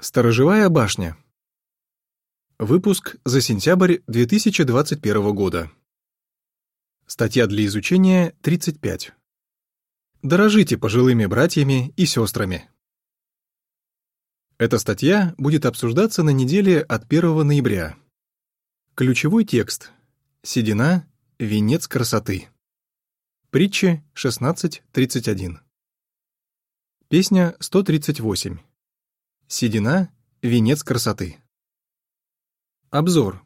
Сторожевая башня. Выпуск за сентябрь 2021 года. Статья для изучения 35. Дорожите пожилыми братьями и сестрами. Эта статья будет обсуждаться на неделе от 1 ноября. Ключевой текст. Седина — венец красоты. Притча 16.31. Песня 138. Седина — венец красоты. Обзор.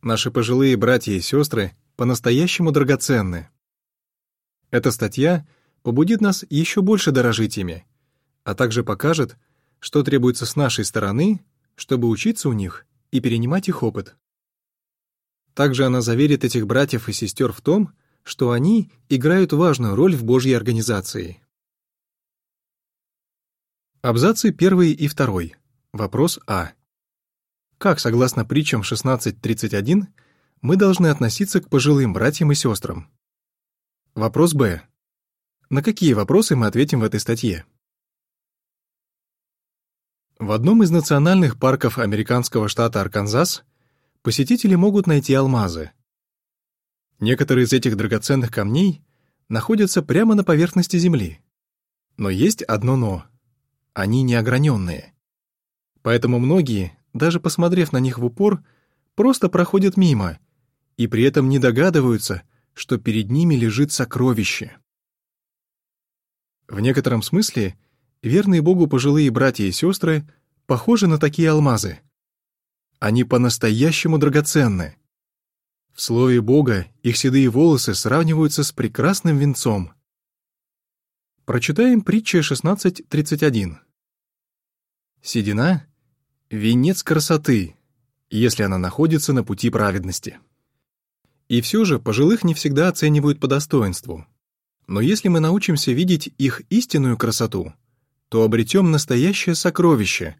Наши пожилые братья и сестры по-настоящему драгоценны. Эта статья побудит нас еще больше дорожить ими, а также покажет, что требуется с нашей стороны, чтобы учиться у них и перенимать их опыт. Также она заверит этих братьев и сестер в том, что они играют важную роль в Божьей организации. Абзацы 1 и 2. Вопрос А. Как, согласно притчам 16.31, мы должны относиться к пожилым братьям и сестрам? Вопрос Б. На какие вопросы мы ответим в этой статье? В одном из национальных парков американского штата Арканзас посетители могут найти алмазы. Некоторые из этих драгоценных камней находятся прямо на поверхности Земли. Но есть одно «но» они неограненные. Поэтому многие, даже посмотрев на них в упор, просто проходят мимо и при этом не догадываются, что перед ними лежит сокровище. В некотором смысле верные Богу пожилые братья и сестры похожи на такие алмазы. Они по-настоящему драгоценны. В слове Бога их седые волосы сравниваются с прекрасным венцом. Прочитаем притча 16.31. Седина — венец красоты, если она находится на пути праведности. И все же пожилых не всегда оценивают по достоинству. Но если мы научимся видеть их истинную красоту, то обретем настоящее сокровище,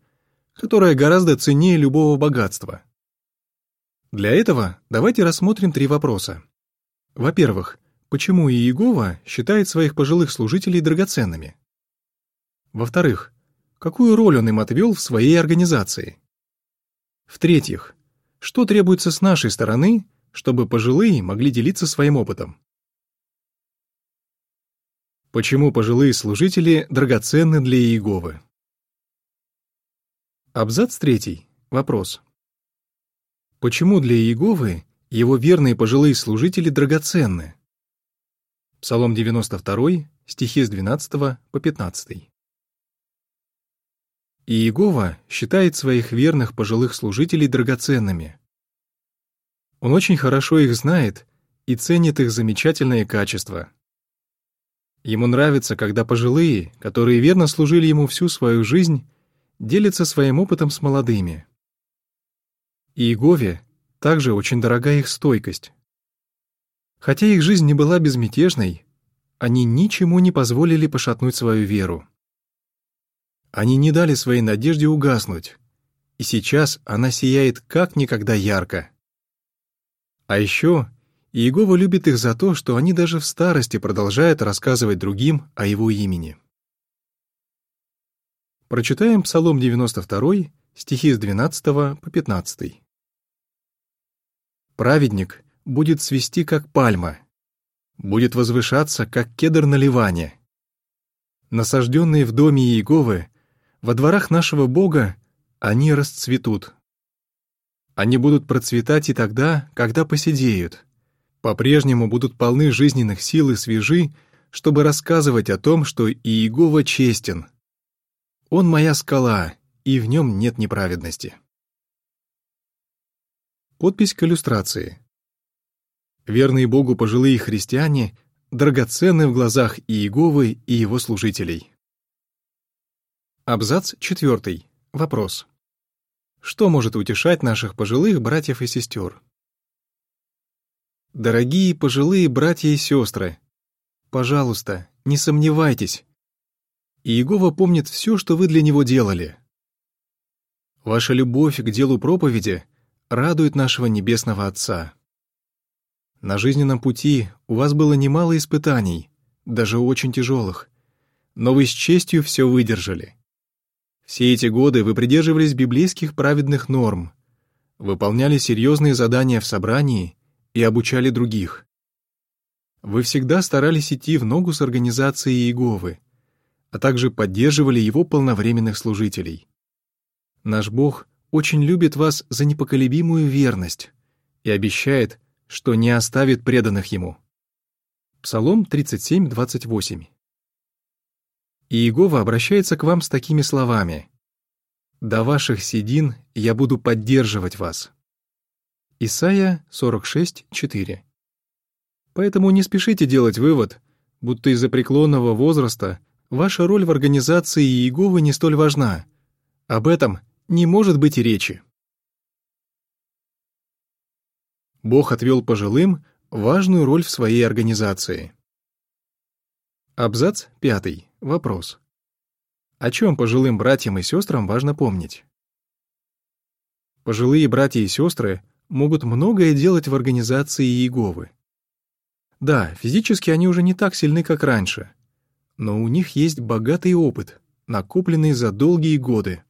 которое гораздо ценнее любого богатства. Для этого давайте рассмотрим три вопроса. Во-первых, почему Иегова считает своих пожилых служителей драгоценными? Во-вторых, какую роль он им отвел в своей организации. В-третьих, что требуется с нашей стороны, чтобы пожилые могли делиться своим опытом. Почему пожилые служители драгоценны для Иеговы? Абзац третий. Вопрос. Почему для Иеговы его верные пожилые служители драгоценны? Псалом 92, стихи с 12 по 15. И Иегова считает своих верных пожилых служителей драгоценными. Он очень хорошо их знает и ценит их замечательные качества. Ему нравится, когда пожилые, которые верно служили ему всю свою жизнь, делятся своим опытом с молодыми. Иегове также очень дорога их стойкость. Хотя их жизнь не была безмятежной, они ничему не позволили пошатнуть свою веру. Они не дали своей надежде угаснуть, и сейчас она сияет как никогда ярко. А еще Иегова любит их за то, что они даже в старости продолжают рассказывать другим о его имени. Прочитаем Псалом 92, стихи с 12 по 15. «Праведник будет свисти, как пальма, будет возвышаться, как кедр на Ливане. Насажденные в доме Иеговы во дворах нашего Бога они расцветут. Они будут процветать и тогда, когда посидеют. По-прежнему будут полны жизненных сил и свежи, чтобы рассказывать о том, что Иегова честен. Он моя скала, и в нем нет неправедности. Подпись к иллюстрации. Верные Богу пожилые христиане драгоценны в глазах Иеговы и его служителей. Абзац 4. Вопрос. Что может утешать наших пожилых братьев и сестер? Дорогие пожилые братья и сестры, пожалуйста, не сомневайтесь. Иегова помнит все, что вы для него делали. Ваша любовь к делу проповеди радует нашего Небесного Отца. На жизненном пути у вас было немало испытаний, даже очень тяжелых, но вы с честью все выдержали. Все эти годы вы придерживались библейских праведных норм, выполняли серьезные задания в собрании и обучали других. Вы всегда старались идти в ногу с организацией Иеговы, а также поддерживали его полновременных служителей. Наш Бог очень любит вас за непоколебимую верность и обещает, что не оставит преданных Ему. Псалом 37, 28. И Иегова обращается к вам с такими словами. «До ваших седин я буду поддерживать вас». Исайя 46, 4. Поэтому не спешите делать вывод, будто из-за преклонного возраста ваша роль в организации Иеговы не столь важна. Об этом не может быть и речи. Бог отвел пожилым важную роль в своей организации. Абзац пятый. Вопрос. О чем пожилым братьям и сестрам важно помнить? Пожилые братья и сестры могут многое делать в организации Иеговы. Да, физически они уже не так сильны, как раньше, но у них есть богатый опыт, накопленный за долгие годы.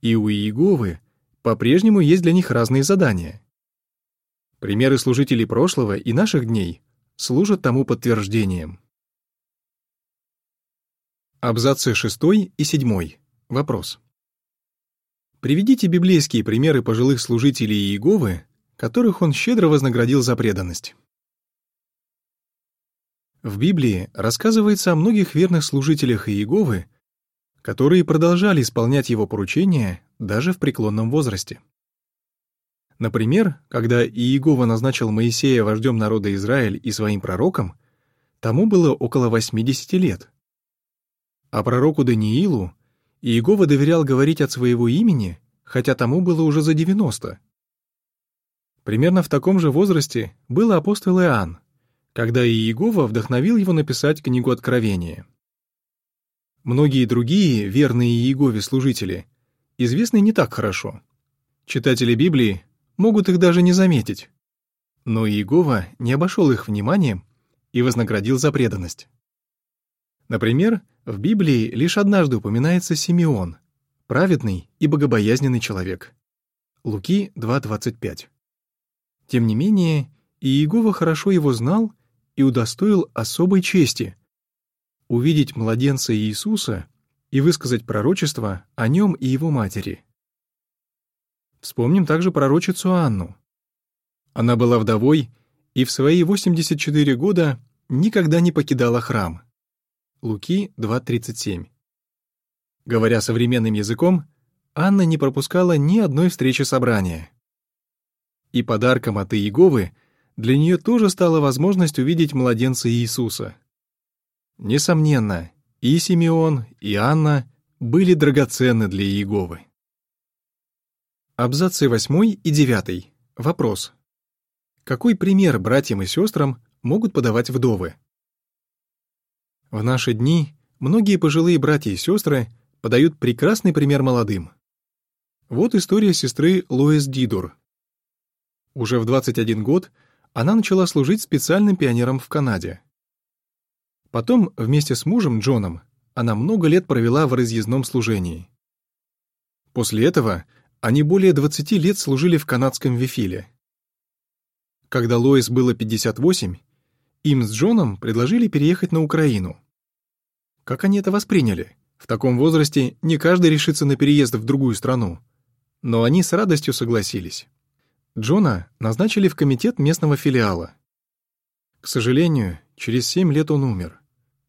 И у Иеговы по-прежнему есть для них разные задания. Примеры служителей прошлого и наших дней служат тому подтверждением. Абзацы 6 и 7. Вопрос. Приведите библейские примеры пожилых служителей Иеговы, которых он щедро вознаградил за преданность. В Библии рассказывается о многих верных служителях Иеговы, которые продолжали исполнять его поручения даже в преклонном возрасте. Например, когда Иегова назначил Моисея вождем народа Израиль и своим пророком, тому было около 80 лет — а пророку Даниилу Иегова доверял говорить от своего имени, хотя тому было уже за 90. Примерно в таком же возрасте был апостол Иоанн, когда Иегова вдохновил его написать книгу Откровения. Многие другие верные Иегове служители известны не так хорошо. Читатели Библии могут их даже не заметить. Но Иегова не обошел их вниманием и вознаградил за преданность. Например, в Библии лишь однажды упоминается Симеон, праведный и богобоязненный человек. Луки 2.25. Тем не менее, Иегова хорошо его знал и удостоил особой чести — увидеть младенца Иисуса и высказать пророчество о нем и его матери. Вспомним также пророчицу Анну. Она была вдовой и в свои 84 года никогда не покидала храм — Луки 2.37. Говоря современным языком, Анна не пропускала ни одной встречи собрания. И подарком от Иеговы для нее тоже стала возможность увидеть младенца Иисуса. Несомненно, и Симеон, и Анна были драгоценны для Иеговы. Абзацы 8 и 9. Вопрос. Какой пример братьям и сестрам могут подавать вдовы? В наши дни многие пожилые братья и сестры подают прекрасный пример молодым. Вот история сестры Лоис Дидур. Уже в 21 год она начала служить специальным пионером в Канаде. Потом вместе с мужем Джоном она много лет провела в разъездном служении. После этого они более 20 лет служили в канадском Вифиле. Когда Лоис было 58, им с Джоном предложили переехать на Украину. Как они это восприняли? В таком возрасте не каждый решится на переезд в другую страну. Но они с радостью согласились. Джона назначили в комитет местного филиала. К сожалению, через семь лет он умер.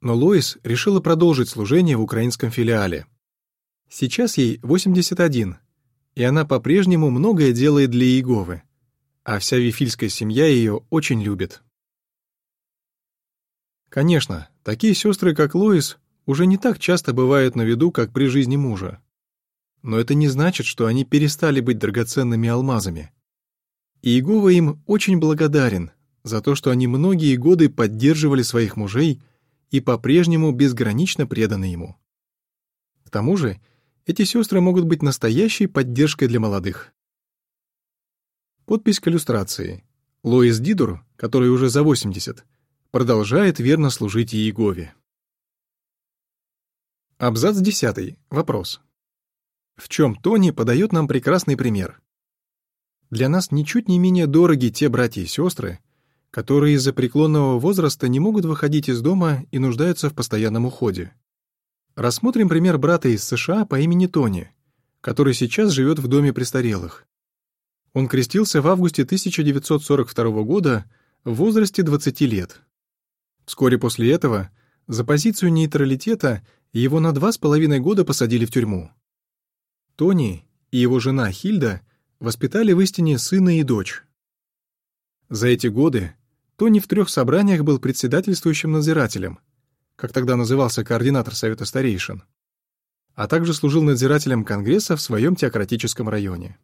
Но Лоис решила продолжить служение в украинском филиале. Сейчас ей 81, и она по-прежнему многое делает для Иеговы, а вся вифильская семья ее очень любит. Конечно, такие сестры, как Лоис, уже не так часто бывают на виду, как при жизни мужа. Но это не значит, что они перестали быть драгоценными алмазами. И Иегова им очень благодарен за то, что они многие годы поддерживали своих мужей и по-прежнему безгранично преданы ему. К тому же, эти сестры могут быть настоящей поддержкой для молодых. Подпись к иллюстрации. Лоис Дидур, который уже за 80, продолжает верно служить Иегове. Абзац 10. Вопрос. В чем Тони подает нам прекрасный пример? Для нас ничуть не менее дороги те братья и сестры, которые из-за преклонного возраста не могут выходить из дома и нуждаются в постоянном уходе. Рассмотрим пример брата из США по имени Тони, который сейчас живет в доме престарелых. Он крестился в августе 1942 года в возрасте 20 лет. Вскоре после этого за позицию нейтралитета его на два с половиной года посадили в тюрьму. Тони и его жена Хильда воспитали в истине сына и дочь. За эти годы Тони в трех собраниях был председательствующим надзирателем, как тогда назывался координатор Совета старейшин, а также служил надзирателем Конгресса в своем теократическом районе.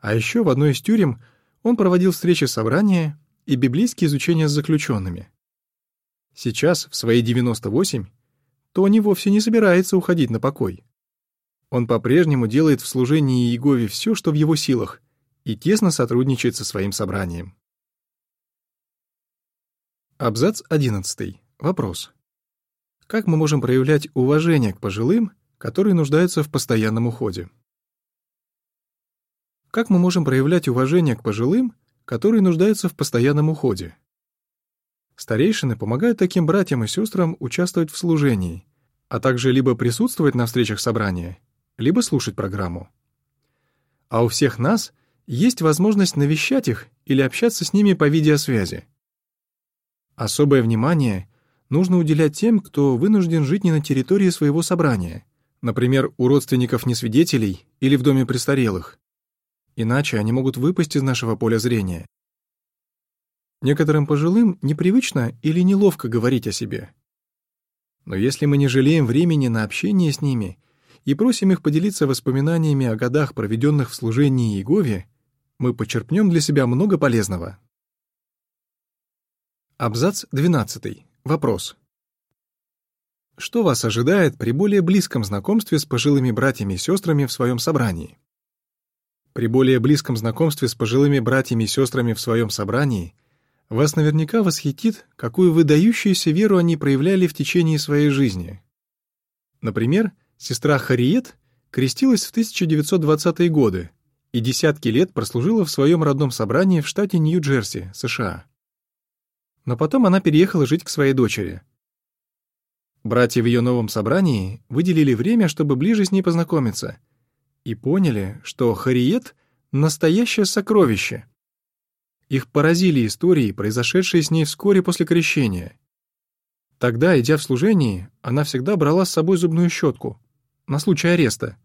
А еще в одной из тюрем он проводил встречи собрания и библейские изучения с заключенными. Сейчас, в свои 98, Тони вовсе не собирается уходить на покой. Он по-прежнему делает в служении Иегове все, что в его силах, и тесно сотрудничает со своим собранием. Абзац 11. Вопрос. Как мы можем проявлять уважение к пожилым, которые нуждаются в постоянном уходе? Как мы можем проявлять уважение к пожилым, которые нуждаются в постоянном уходе? Старейшины помогают таким братьям и сестрам участвовать в служении, а также либо присутствовать на встречах собрания, либо слушать программу. А у всех нас есть возможность навещать их или общаться с ними по видеосвязи. Особое внимание нужно уделять тем, кто вынужден жить не на территории своего собрания, например, у родственников несвидетелей или в доме престарелых, иначе они могут выпасть из нашего поля зрения. Некоторым пожилым непривычно или неловко говорить о себе. Но если мы не жалеем времени на общение с ними и просим их поделиться воспоминаниями о годах, проведенных в служении Иегове, мы почерпнем для себя много полезного. Абзац 12. Вопрос. Что вас ожидает при более близком знакомстве с пожилыми братьями и сестрами в своем собрании? При более близком знакомстве с пожилыми братьями и сестрами в своем собрании вас наверняка восхитит, какую выдающуюся веру они проявляли в течение своей жизни. Например, сестра Хариет крестилась в 1920-е годы и десятки лет прослужила в своем родном собрании в штате Нью-Джерси, США. Но потом она переехала жить к своей дочери. Братья в ее новом собрании выделили время, чтобы ближе с ней познакомиться — и поняли, что Хариет — настоящее сокровище. Их поразили истории, произошедшие с ней вскоре после крещения. Тогда, идя в служение, она всегда брала с собой зубную щетку, на случай ареста.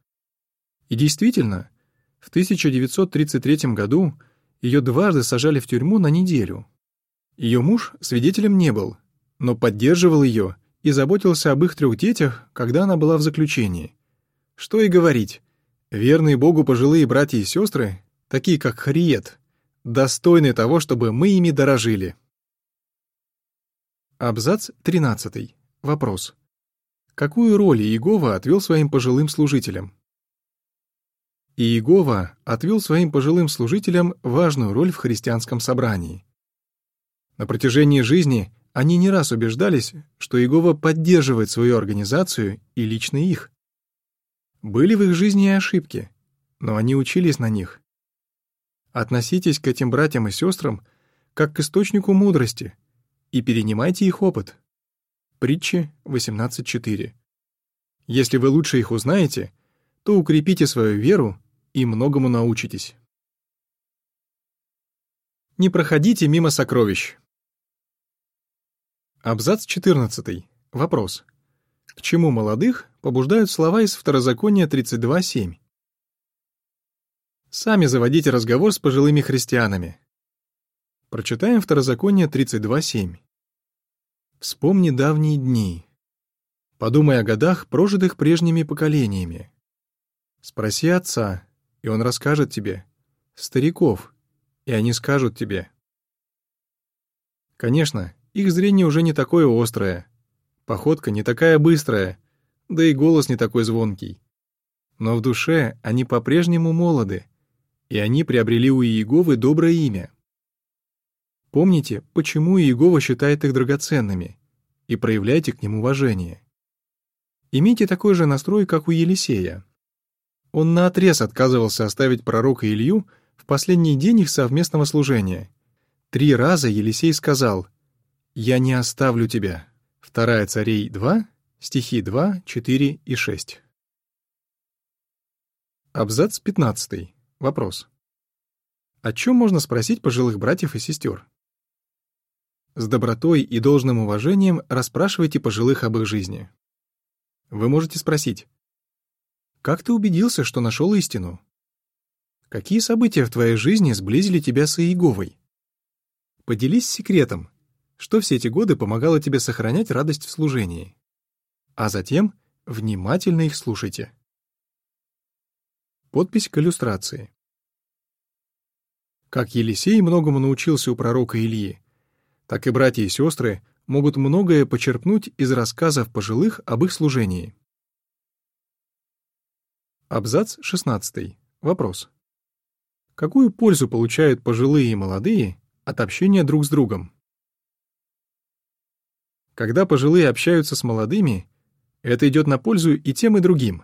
И действительно, в 1933 году ее дважды сажали в тюрьму на неделю. Ее муж свидетелем не был, но поддерживал ее и заботился об их трех детях, когда она была в заключении. Что и говорить, Верные Богу пожилые братья и сестры, такие как Хариет, достойны того, чтобы мы ими дорожили. Абзац 13. Вопрос. Какую роль Иегова отвел своим пожилым служителям? Иегова отвел своим пожилым служителям важную роль в христианском собрании. На протяжении жизни они не раз убеждались, что Иегова поддерживает свою организацию и лично их. Были в их жизни и ошибки, но они учились на них. Относитесь к этим братьям и сестрам как к источнику мудрости и перенимайте их опыт. Притчи 18.4. Если вы лучше их узнаете, то укрепите свою веру и многому научитесь. Не проходите мимо сокровищ. Абзац 14. Вопрос. К чему молодых побуждают слова из Второзакония 32.7? Сами заводите разговор с пожилыми христианами. Прочитаем Второзаконие 32.7. Вспомни давние дни. Подумай о годах, прожитых прежними поколениями. Спроси отца, и он расскажет тебе. Стариков, и они скажут тебе. Конечно, их зрение уже не такое острое, Походка не такая быстрая, да и голос не такой звонкий. Но в душе они по-прежнему молоды, и они приобрели у Иеговы доброе имя. Помните, почему Иегова считает их драгоценными, и проявляйте к ним уважение. Имейте такой же настрой, как у Елисея. Он наотрез отказывался оставить пророка Илью в последний день их совместного служения. Три раза Елисей сказал «Я не оставлю тебя». Вторая Царей 2, стихи 2, 4 и 6. Абзац 15. Вопрос. О чем можно спросить пожилых братьев и сестер? С добротой и должным уважением расспрашивайте пожилых об их жизни. Вы можете спросить, «Как ты убедился, что нашел истину? Какие события в твоей жизни сблизили тебя с Иеговой? Поделись секретом, что все эти годы помогало тебе сохранять радость в служении. А затем внимательно их слушайте. Подпись к иллюстрации. Как Елисей многому научился у пророка Ильи, так и братья и сестры могут многое почерпнуть из рассказов пожилых об их служении. Абзац 16. Вопрос. Какую пользу получают пожилые и молодые от общения друг с другом? Когда пожилые общаются с молодыми, это идет на пользу и тем, и другим.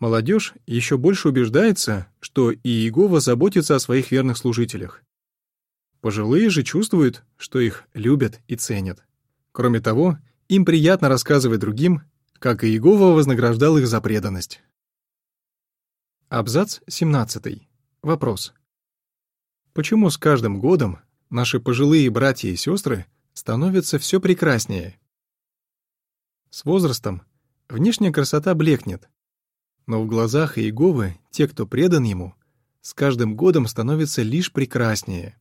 Молодежь еще больше убеждается, что и Иегова заботится о своих верных служителях. Пожилые же чувствуют, что их любят и ценят. Кроме того, им приятно рассказывать другим, как Иегова вознаграждал их за преданность. Абзац 17. Вопрос. Почему с каждым годом наши пожилые братья и сестры становятся все прекраснее? С возрастом внешняя красота блекнет, но в глазах Иеговы те, кто предан ему, с каждым годом становятся лишь прекраснее.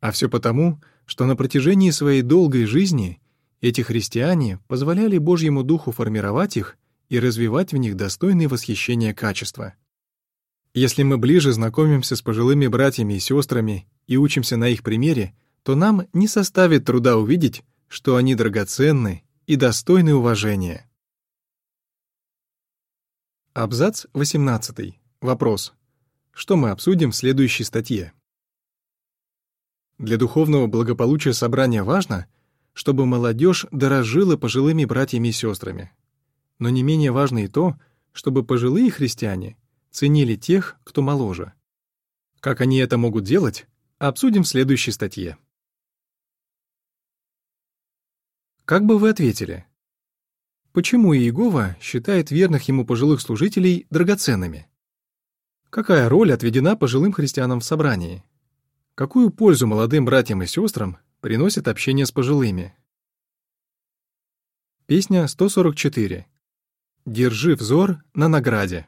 А все потому, что на протяжении своей долгой жизни эти христиане позволяли Божьему Духу формировать их и развивать в них достойные восхищения качества. Если мы ближе знакомимся с пожилыми братьями и сестрами и учимся на их примере, то нам не составит труда увидеть, что они драгоценны и достойны уважения. Абзац 18. Вопрос. Что мы обсудим в следующей статье? Для духовного благополучия собрания важно, чтобы молодежь дорожила пожилыми братьями и сестрами. Но не менее важно и то, чтобы пожилые христиане ценили тех, кто моложе. Как они это могут делать, обсудим в следующей статье. Как бы вы ответили? Почему Иегова считает верных ему пожилых служителей драгоценными? Какая роль отведена пожилым христианам в собрании? Какую пользу молодым братьям и сестрам приносит общение с пожилыми? Песня 144. «Держи взор на награде».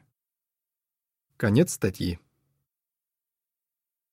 Конец статьи.